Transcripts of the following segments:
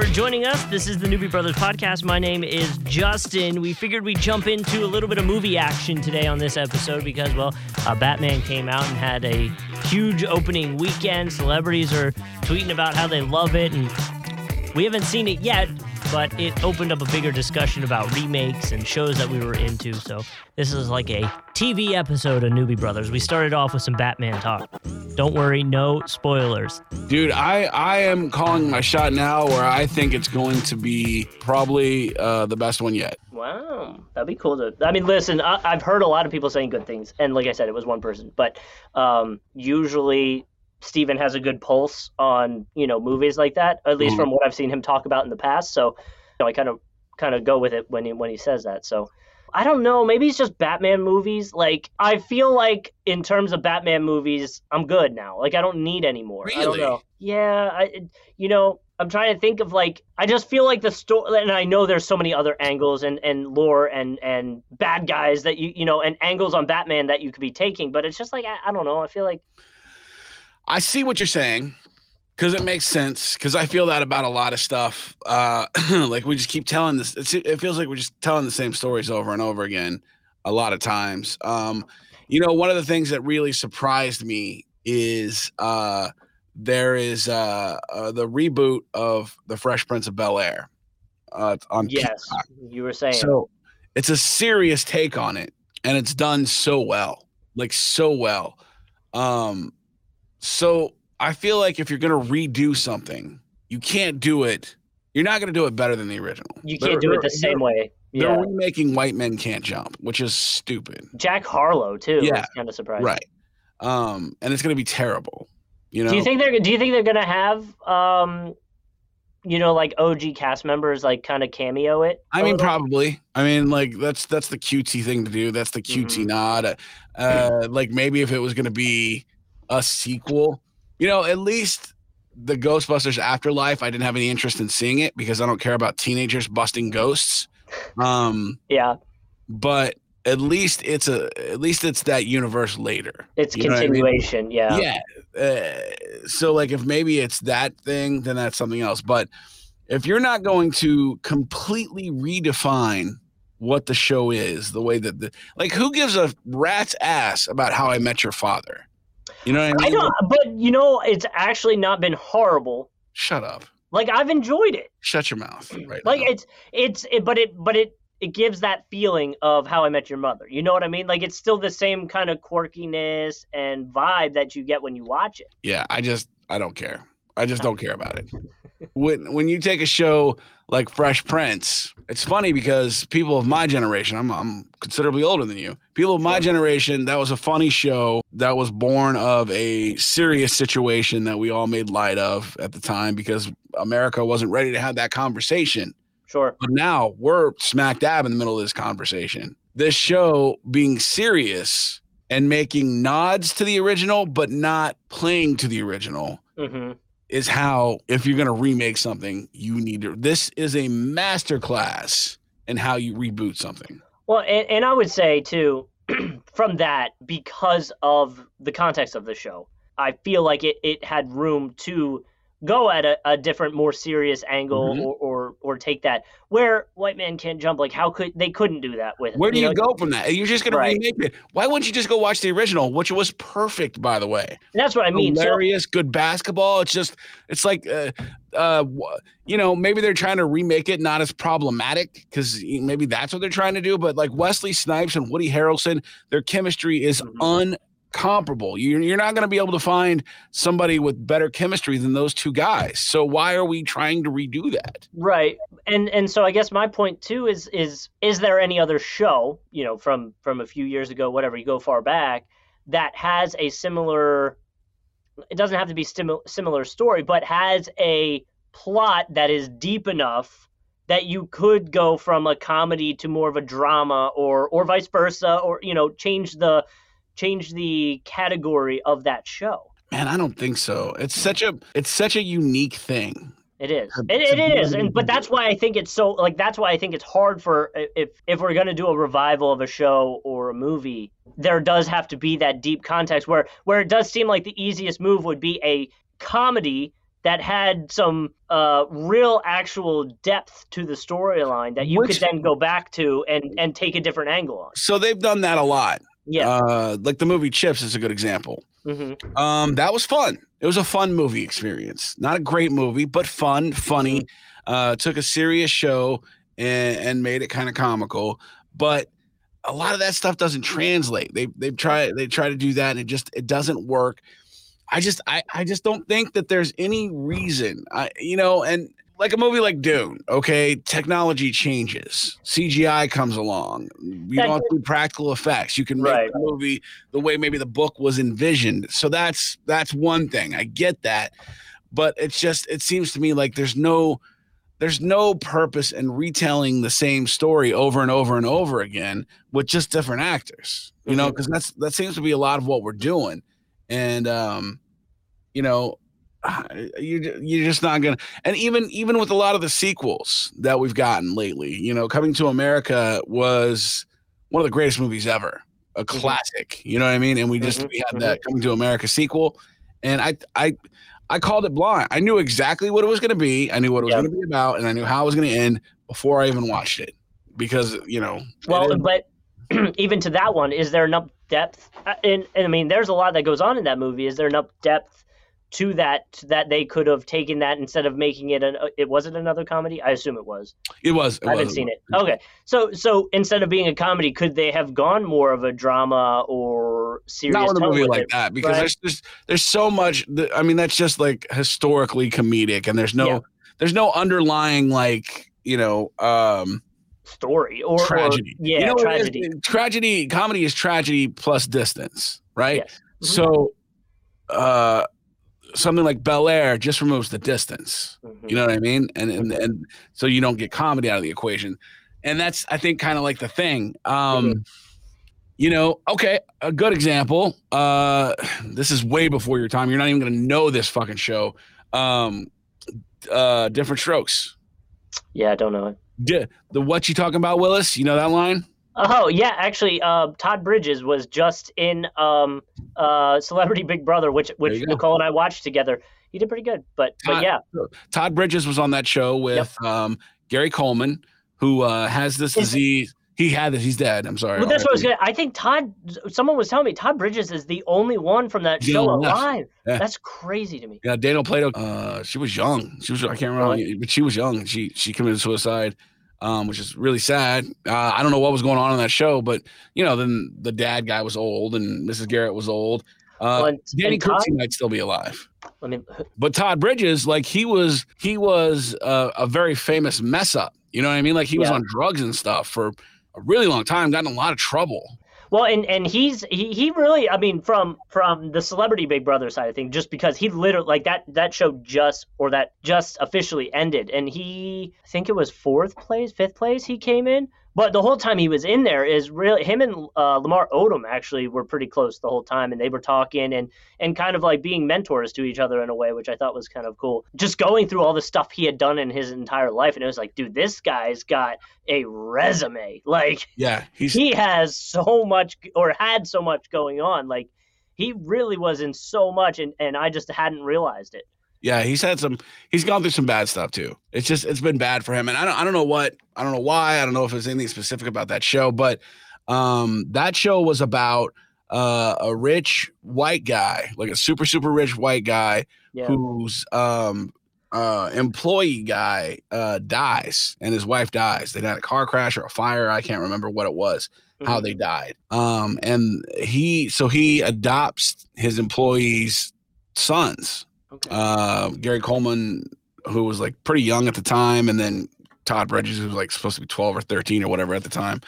for joining us. This is the Newbie Brothers podcast. My name is Justin. We figured we'd jump into a little bit of movie action today on this episode because, well, uh, Batman came out and had a huge opening weekend. Celebrities are tweeting about how they love it, and we haven't seen it yet, but it opened up a bigger discussion about remakes and shows that we were into. So this is like a TV episode of Newbie Brothers. We started off with some Batman talk. Don't worry, no spoilers. Dude, I I am calling my shot now where I think it's going to be probably uh, the best one yet. Wow, that'd be cool to. I mean, listen, I, I've heard a lot of people saying good things, and like I said, it was one person, but um, usually Steven has a good pulse on you know movies like that, at least Mhm. from what I've seen him talk about in the past. So, you know, I kind of kind of go with it when he when he says that. So, I don't know. Maybe it's just Batman movies. Like I feel like in terms of Batman movies, I'm good now. Like I don't need any more. I don't Really? know. Yeah, I you know. I'm trying to think of like I just feel like the story, and I know there's so many other angles and, and lore and and bad guys that you you know and angles on Batman that you could be taking, but it's just like I, I don't know. I feel like I see what you're saying because it makes sense. Because I feel that about a lot of stuff. Uh, like we just keep telling this. It's, it feels like we're just telling the same stories over and over again. A lot of times. Um, you know, one of the things that really surprised me is uh, there is uh, uh, the reboot of the Fresh Prince of Bel Air. Uh, on yes, Peacock. you were saying So it's a serious take on it, and it's done so well, like so well. Um, so I feel like if you're gonna redo something, you can't do it. You're not gonna do it better than the original. you They're- can't do it the same way. They're remaking White Men Can't Jump, which is stupid. Jack Harlow too. Yeah, kind of surprising. Right. Um, and it's gonna be terrible. You know. Do you think they're Do you think they're gonna have um, you know, like OG cast members like kind of cameo it? I mean, probably. I mean, like that's that's the cutesy thing to do. That's the cutesy Mhm. nod. Uh, like maybe if it was going to be a sequel, you know, at least the Ghostbusters Afterlife. I didn't have any interest in seeing it because I don't care about teenagers busting ghosts. Um, Yeah, but at least it's a at least it's that universe later. it's You what I mean? continuation. Yeah. Yeah. Uh, so like if maybe it's that thing, then that's something else. But if you're not going to completely redefine what the show is, the way that the like who gives a rat's ass about how I met your father? You know what I mean? I mean? don't, but you know, it's actually not been horrible. Shut up. Like I've enjoyed it. Shut your mouth. Right. Like now. it's it's it, but it but it it gives that feeling of How I Met Your Mother. You know what I mean? Like it's still the same kind of quirkiness and vibe that you get when you watch it. yeah, I just I don't care. I just don't care about it. When when you take a show like Fresh Prince, it's funny because people of my generation, I'm I'm considerably older than you. People of my generation, that was a funny show that was born of a serious situation that we all made light of at the time because America wasn't ready to have that conversation. Sure. But now we're smack dab in the middle of this conversation. This show being serious and making nods to the original, but not playing to the original hmm is how if you're going to remake something you need to this is a masterclass in how you reboot something Well, and, and I would say too, from that, because of the context of the show, I feel like it, it had room to go at a, a different, more serious angle Mhm. or, or or take that where white man can't jump. Like how could they couldn't do that with where do you, know, go from that you're just going Right. to remake it why wouldn't you just go watch the original which was perfect by the way That's what I mean. So, hilarious good basketball it's just it's like uh, uh you know maybe they're trying to remake it not as problematic because maybe that's what they're trying to do but like wesley snipes and woody harrelson their chemistry is Mhm. Uncomparable you're, you're not going to be able to find somebody with better chemistry than those two guys. So why are we trying to redo that? Right, and and so I guess my point too is is is there any other show you know from from a few years ago, whatever you go far back, that has a similar it doesn't have to be stim- similar story, but has a plot that is deep enough that you could go from a comedy to more of a drama or or vice versa or you know change the change the category of that show. man i don't think so it's such a it's such a unique thing It is. It, it is, and but that's why I think it's so like that's why I think it's hard for if if we're gonna do a revival of a show or a movie, there does have to be that deep context where where it does seem like the easiest move would be a comedy that had some uh, real actual depth to the storyline that you Which- could then go back to and and take a different angle on. So they've done that a lot. Yeah. Uh, like the movie Chips is a good example. hmm Um, that was fun. It was a fun movie experience. Not a great movie, but fun, funny. Uh, took a serious show and, and made it kind of comical. But a lot of that stuff doesn't translate. They they try they try to do that and it just it doesn't work. I just I I just don't think that there's any reason. I you know and like a movie like Dune, okay, technology changes, CGI comes along. You don't do practical effects. You can make Right. the movie the way maybe the book was envisioned. So that's that's one thing. I get that, but it's just it seems to me like there's no there's no purpose in retelling the same story over and over and over again with just different actors. You know, Mhm. because that's that seems to be a lot of what we're doing, and um, you know, you you're just not gonna. And even even with a lot of the sequels that we've gotten lately, you know, Coming to America was one of the greatest movies ever, a Mm-hmm. classic. You know what I mean? And we just Mhm, we had that Coming to America sequel, and I I I called it blind. I knew exactly what it was going to be. I knew what it was Yep. going to be about, and I knew how it was going to end before I even watched it. Because you know, Well, but even to that one, is there enough depth? Uh, And, and I mean, there's a lot that goes on in that movie. Is there enough depth to that that they could have taken that instead of making it an? It wasn't another comedy. I assume it was. it was. It I haven't was, seen it. Okay, so so instead of being a comedy, could they have gone more of a drama or serious? not with a movie like it? that because right? there's just there's so much th- i mean that's just like historically comedic and there's no Yeah. there's no underlying like you know um story or or- tragedy yeah, you know what it is? tragedy. tragedy comedy is tragedy plus distance right Yes. Mhm. so uh something like bel air just removes the distance. Mhm. you know what i mean? And and, and so you don't get comedy out of the equation. And that's i think kind of like the thing. Um you know okay a good example uh this is way before your time. You're not even gonna know this fucking show. Um uh Diff'rent Strokes. Yeah, I don't know it. The what you talking about willis? You know that line Oh yeah, actually, uh, Todd Bridges was just in um, uh, Celebrity Big Brother, which which. Nicole and I watched together. He did pretty good, but but yeah, todd bridges was on that show with um gary coleman who uh has this Is- disease he had this he's dead i'm sorry well, that's what I was gonna. I think Todd. Someone was telling me Todd Bridges is the only one from that the show alive. Yeah. That's crazy to me. Yeah, Dana Plato. Uh, she was young. She was. I can't remember, but she was young. She she committed suicide, um, which is really sad. Uh, I don't know what was going on on that show, but you know, then the dad guy was old and Mrs. Garrett was old. Uh, Well, and- Danny Cooksey might still be alive, I mean, but Todd Bridges, like he was, he was uh, a very famous mess up. You know what I mean? Like he was on drugs and stuff for a really long time, got in a lot of trouble. Well, and and he's he he really I mean from from the celebrity Big Brother side of things, just because he literally like that that show just or that just officially ended, and he I think it was fourth place, fifth place he came in, but the whole time he was in there is really him and uh, Lamar Odom actually were pretty close the whole time, and they were talking and and kind of like being mentors to each other in a way, which I thought was kind of cool. Just going through all the stuff he had done in his entire life, and it was like, dude, this guy's got a resume, like Yeah, he's he has so much or had so much going on. Like he really was in so much and, and i just hadn't realized it Yeah, he's had some. He's gone through some bad stuff too. It's just it's been bad for him, and I don't I don't know what I don't know why I don't know if there's anything specific about that show, but um, that show was about uh, a rich white guy, like a super super rich white guy yeah whose um uh employee guy uh dies and his wife dies. They had a car crash or a fire. I can't remember what it was how Mhm. they died. Um, and he so he adopts his employees' sons. Okay. Uh, Gary Coleman, who was like pretty young at the time, and then Todd Bridges, who was like supposed to be twelve or thirteen or whatever at the time.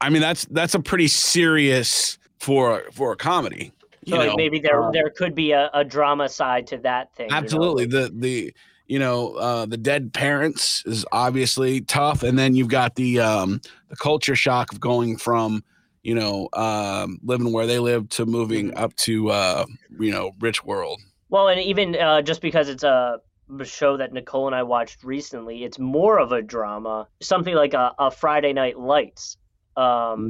I mean, that's that's a pretty serious for for a comedy. so You like know, maybe there uh, there could be a, a drama side to that thing you know? Absolutely. The the you know uh, the dead parents is obviously tough, and then you've got the um, the culture shock of going from you know um, living where they live to moving Mhm. up to uh, you know rich world. Well and even uh, just because it's a show that nicole and i watched recently it's more of a drama something like a, a friday night lights um,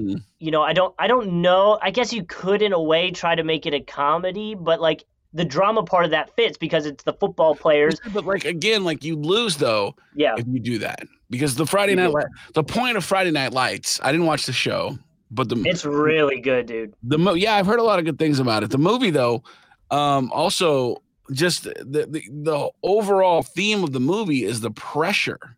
Mm. you know i don't i don't know i guess you could in a way try to make it a comedy but like the drama part of that fits because it's the football players. But like again, like you lose though Yeah. if you do that because the Friday You night do. Li- the point of Friday Night Lights. I didn't watch the show, but the It's really good, dude. the mo- yeah I've heard a lot of good things about it. The movie though, um, also just the the, the overall theme of the movie is the pressure.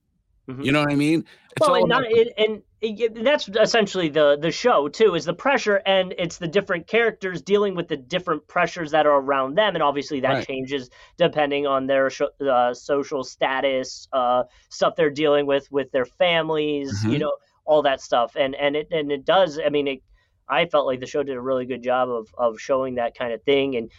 Mhm. You know what I mean? It's well, all and, not, about- and, and it- that's essentially the the show too is the pressure and it's the different characters dealing with the different pressures that are around them and obviously that Right. changes depending on their sho- uh, social status uh, stuff they're dealing with with their families you Mhm. know all that stuff and and it and it does i mean it, i felt like the show did a really good job of of showing that kind of thing and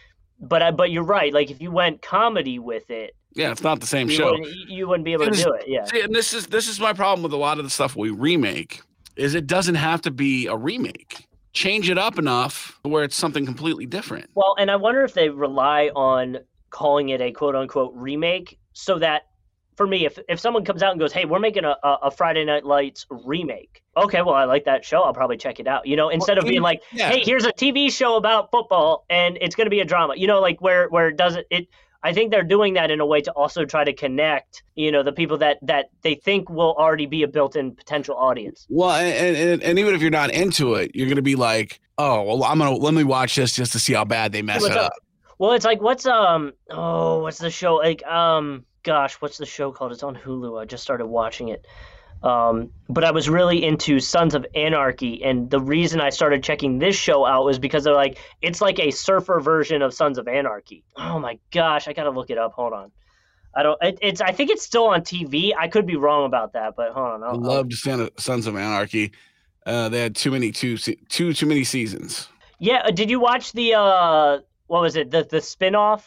but I, but you're right like if you went comedy with it yeah, it's not the same you, show. wouldn't, you wouldn't be able to It is- do it yeah See, and this is this is my problem with a lot of the stuff we remake is it doesn't have to be a remake. Change it up enough where it's something completely different. Well, and I wonder if they rely on calling it a quote unquote remake so that for me, if, if someone comes out and goes, Hey, we're making a, a, Friday Night Lights remake. Okay, well, I like that show. I'll probably check it out. You know, instead of being like, yeah. Hey, here's a TV show about football and it's going to be a drama, you know, like where, where it doesn't, it, I think they're doing that in a way to also try to connect, you know, the people that, that they think will already be a built in potential audience. Well, and, and and even if you're not into it, you're gonna be like, oh, well, I'm gonna let me watch this just to see how bad they mess What's it up? up. Well, it's like what's um oh what's the show like um gosh what's the show called? It's on Hulu. I just started watching it. Um, but I was really into Sons of Anarchy, and the reason I started checking this show out was because they're like it's like a surfer version of Sons of Anarchy. Oh my gosh, I gotta look it up. Hold on. I don't. It, it's. I think it's still on TV. I could be wrong about that, but hold on. I I'll- loved Sons of Anarchy. Uh, they had too many two two too many seasons. yeah. uh, Did you watch the uh what was it the the spinoff?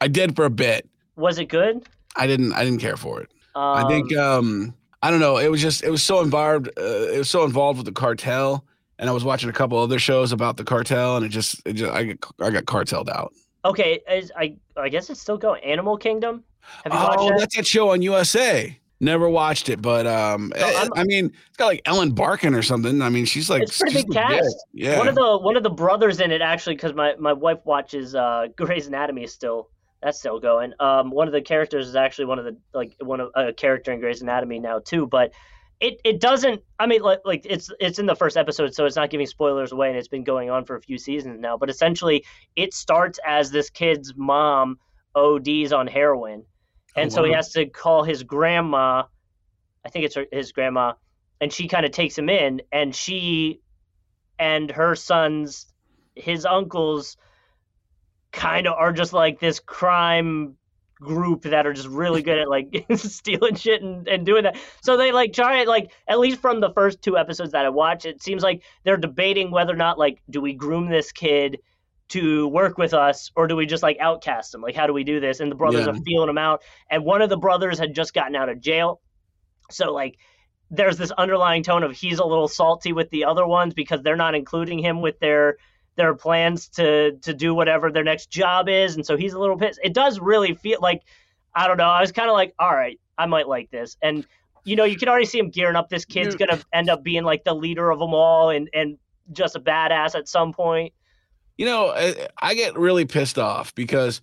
I did for a bit. Was it good? I didn't. I didn't care for it. Um, I think um I don't know. It was just it was so involved. Uh, it was so involved with the cartel, and I was watching a couple other shows about the cartel, and it just it just I I got cartelled out. Okay, is, I I guess it's still going. Animal Kingdom. Have you watched Oh, that? that's that show on USA. Never watched it, but um, No, eh, I'm- mean, it's got like Ellen Barkin or something. I mean, she's like It's pretty big cast. Yeah, One of the one of the brothers in it actually, because my my wife watches uh, Grey's Anatomy still that's still going. Um, one of the characters is actually one of the like one of a character in Grey's Anatomy now too, but. It, it doesn't I mean like like it's it's in the first episode so it's not giving spoilers away and it's been going on for a few seasons now but essentially it starts as this kid's mom ODs on heroin and Oh, so he has to call his grandma i think it's her, his grandma and she kind of takes him in and she and her sons his uncles kind of are just like this crime group that are just really good at like stealing shit and, and doing that. So they like try it like at least from the first two episodes that i watched it seems like they're debating whether or not like do we groom this kid to work with us or do we just like outcast him? Like how do we do this? And the brothers Yeah. are feeling him out. And one of the brothers had just gotten out of jail. So like there's this underlying tone of he's a little salty with the other ones because they're not including him with their their plans to to do whatever their next job is and so he's a little pissed it does really feel like i don't know i was kind of like all right i might like this and you know you can already see him gearing up this kid's gonna end up being like the leader of them all and and just a badass at some point You know, I, I get really pissed off because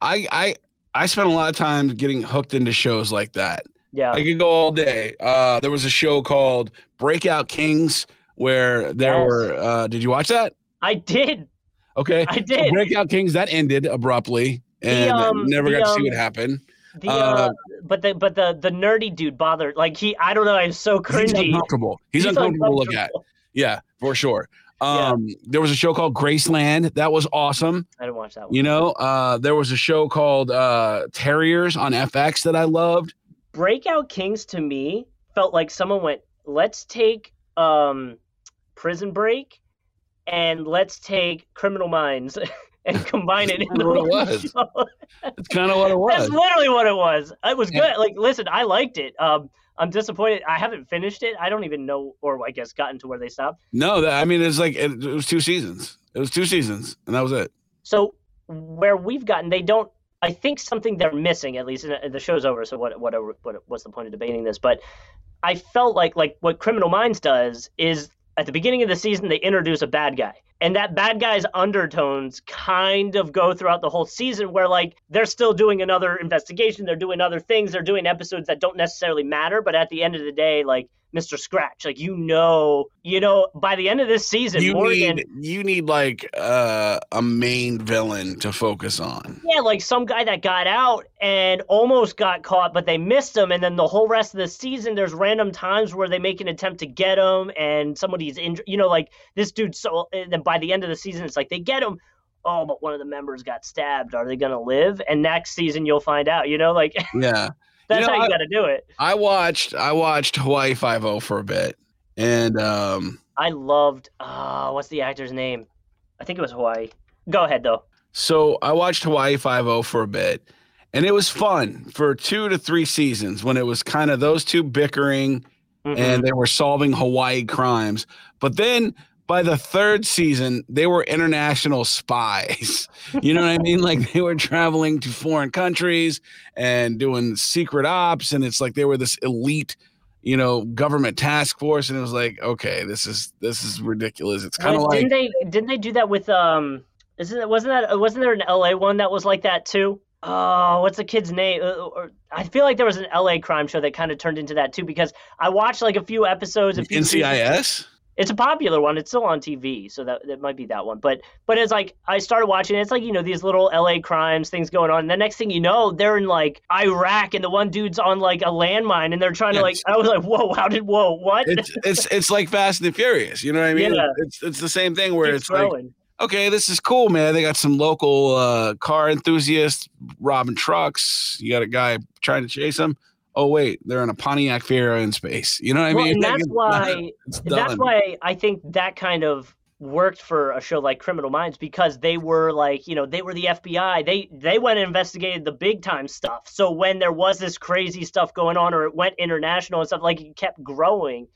I I I spent a lot of time getting hooked into shows like that. yeah I could go all day. Uh, there was a show called Breakout Kings where there Yes. were. Uh, did you watch that? I did Okay, i did Breakout Kings that ended abruptly and um, never the, got to see um, what happened. the uh, uh, but the but the the nerdy dude bothered like he i don't know i'm so He's cringy uncomfortable. He's, uncomfortable to look at. Yeah, for sure. Yeah. Um, there was a show called Graceland that was awesome. i didn't watch that one You know, uh, there was a show called uh, Terriers on FX that I loved. Breakout Kings to me felt like someone went, let's take um, Prison Break and let's take Criminal Minds and combine it into what it was. kind of what it was. That's literally what it was. It was Yeah. good. Like, listen, I liked it. Um, I'm disappointed. I haven't finished it. I don't even know, or I guess gotten to where they stopped. No, that, I mean it's like it, it was two seasons. It was two seasons, and that was it. So where we've gotten, they don't. I think something they're missing at least. And the show's over, so what? Whatever. What? What's the point of debating this? But I felt like like what Criminal Minds does is at the beginning of the season they introduce a bad guy, and that bad guy's undertones kind of go throughout the whole season where like they're still doing another investigation they're doing other things they're doing episodes that don't necessarily matter but at the end of the day like Mr. Scratch. Like you know, you know, by the end of this season, you Morgan, need you need like uh, a main villain to focus on. yeah, like some guy that got out and almost got caught, but they missed him. And then the whole rest of the season, there's random times where they make an attempt to get him, and somebody's injured. You know, like this dude. So and then by the end of the season, it's like they get him. Oh, but one of the members got stabbed. Are they gonna live? And next season, you'll find out. You know, like Yeah. That's know, how you got to do it. I watched I watched Hawaii Five O for a bit, and um, I loved. Uh, what's the actor's name? I think it was Hawaii. Go ahead though. so I watched Hawaii Five O for a bit, and it was fun for two to three seasons when it was kind of those two bickering Mhm. and they were solving Hawaii crimes. But then by the third season, they were international spies. You know what I mean? Like they were traveling to foreign countries and doing secret ops, and it's like they were this elite, you know, government task force. And it was like, okay, this is this is ridiculous. It's kind of like didn't they didn't they do that with um isn't it wasn't that wasn't there an LA one that was like that too? Oh, what's the kid's name? Uh, I feel like there was an LA crime show that kind of turned into that too because I watched like a few episodes. A few seasons- NCIS. It's a popular one. It's still on TV, so that that might be that one. But but it's like I started watching. It's like you know these little LA crimes things going on. And the next thing you know, they're in like Iraq, and the one dude's on like a landmine, and they're trying to like. I was like, whoa, how did whoa what? It's it's it's like Fast and the Furious. You know what I mean? Yeah. It's it's the same thing where Keeps it's like okay, this is cool, man. They got some local uh, car enthusiasts robbing trucks. You got a guy trying to chase them. Oh wait, they're in a Pontiac Fiero in space. You know what I well, mean? and that's why that's why I think that kind of worked for a show like Criminal Minds because they were like, you know, they were the FBI. They they went and investigated the big time stuff. So when there was this crazy stuff going on or it went international and stuff, like it kept growing.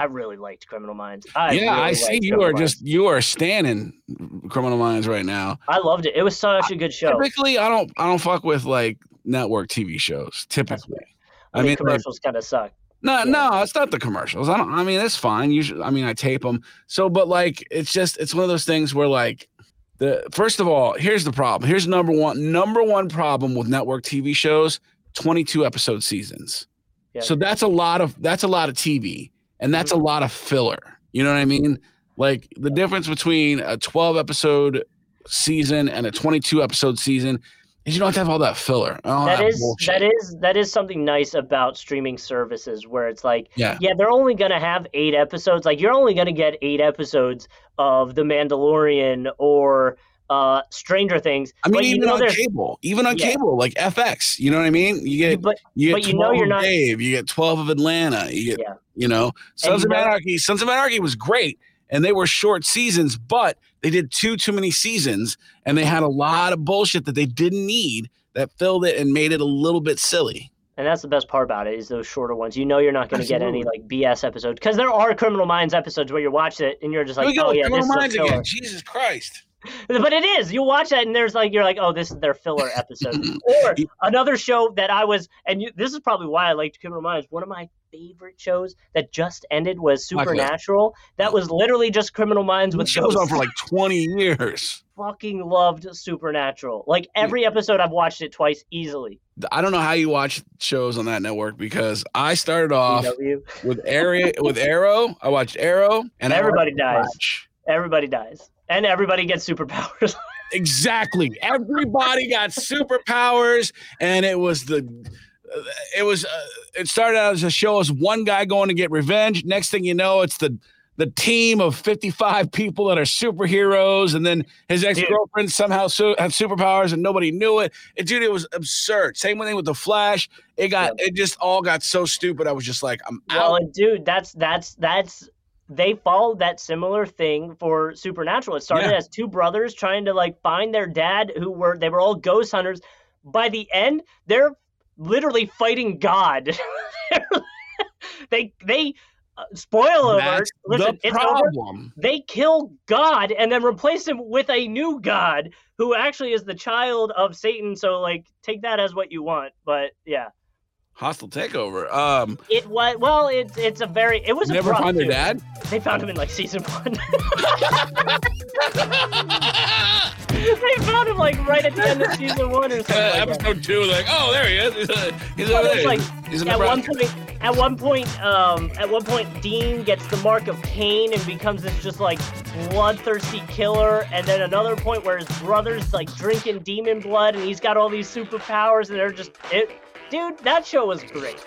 I really liked Criminal Minds. I yeah, really I see you Criminal are Minds. just you are standing Criminal Minds right now. I loved it. It was such a good show. Typically, I don't I don't fuck with like network TV shows. Typically, I, I mean, commercials kind of suck. No, Yeah. no, it's not the commercials. I don't. I mean, it's fine. Usually, I mean, I tape them. So, but like, it's just it's one of those things where like, the first of all, here's the problem. Here's number one. Number one problem with network TV shows: twenty two episode seasons. Yeah. So that's a lot of that's a lot of TV, and that's mm-hmm. a lot of filler. You know what I mean? Like the difference between a twelve episode season and a twenty two episode season you don't have to have all that filler. that is bullshit. that is that is something nice about streaming services where it's like Yeah. yeah they're only going to have 8 episodes like you're only going to get 8 episodes of The Mandalorian or uh Stranger Things I mean, but you even know on cable, even on Yeah. cable, like FX. You know what I mean? You get but you get but you know you're not- Dave, you get twelve of Atlanta. You get Yeah. you know Sons of Anarchy. Sons of Anarchy was great, and they were short seasons, but they did two too many seasons, and they had a lot of bullshit that they didn't need that filled it and made it a little bit silly. and that's the best part about it is those shorter ones you know you're not going to get any like BS episodes cuz there are Criminal Minds episodes where you watch it and you're just like oh yeah Criminal this Minds again. Jesus Christ! But it is. You watch that and there's like you're like, oh, this is their filler episode. or another show that I was, and you, this is probably why I liked Criminal Minds. One of my favorite shows that just ended was Supernatural. That was literally just Criminal Minds with show's on for like twenty years. Fucking loved Supernatural. Like every episode, I've watched it twice easily. I don't know how you watch shows on that network because I started off CW. with Arrow. with Arrow, I watched Arrow, and Everybody dies. Everybody dies, and everybody gets superpowers. Exactly. Everybody got superpowers, and it was the. It was. Uh, it started out as a show as one guy going to get revenge. Next thing you know, it's the the team of fifty five people that are superheroes, and then his ex girlfriend somehow su- had superpowers, and nobody knew it. And dude, it was absurd. Same thing with the Flash. It got. It just all got so stupid. I was just like, I'm Well, out. dude, that's that's that's they followed that similar thing for Supernatural. It started Yeah. as two brothers trying to like find their dad, who were they were all ghost hunters. By the end, they're literally fighting God. they they uh, spoiler alert. Listen, the problem. They kill God and then replace him with a new God who actually is the child of Satan. So like take that as what you want. But yeah. Hostile takeover. Um, It was well. It's it's a very. It was a never find their dad. They found him in like season one. they found him like right at the end of season one or Uh, something. like that. episode two, like, oh, there he is. He's, uh, he's Well, over there. like, he's at one point at one point um at one point dean gets the mark of cain and becomes this just like bloodthirsty killer and then another point where his brother's like drinking demon blood and he's got all these superpowers and they're just it Dude, that show was great.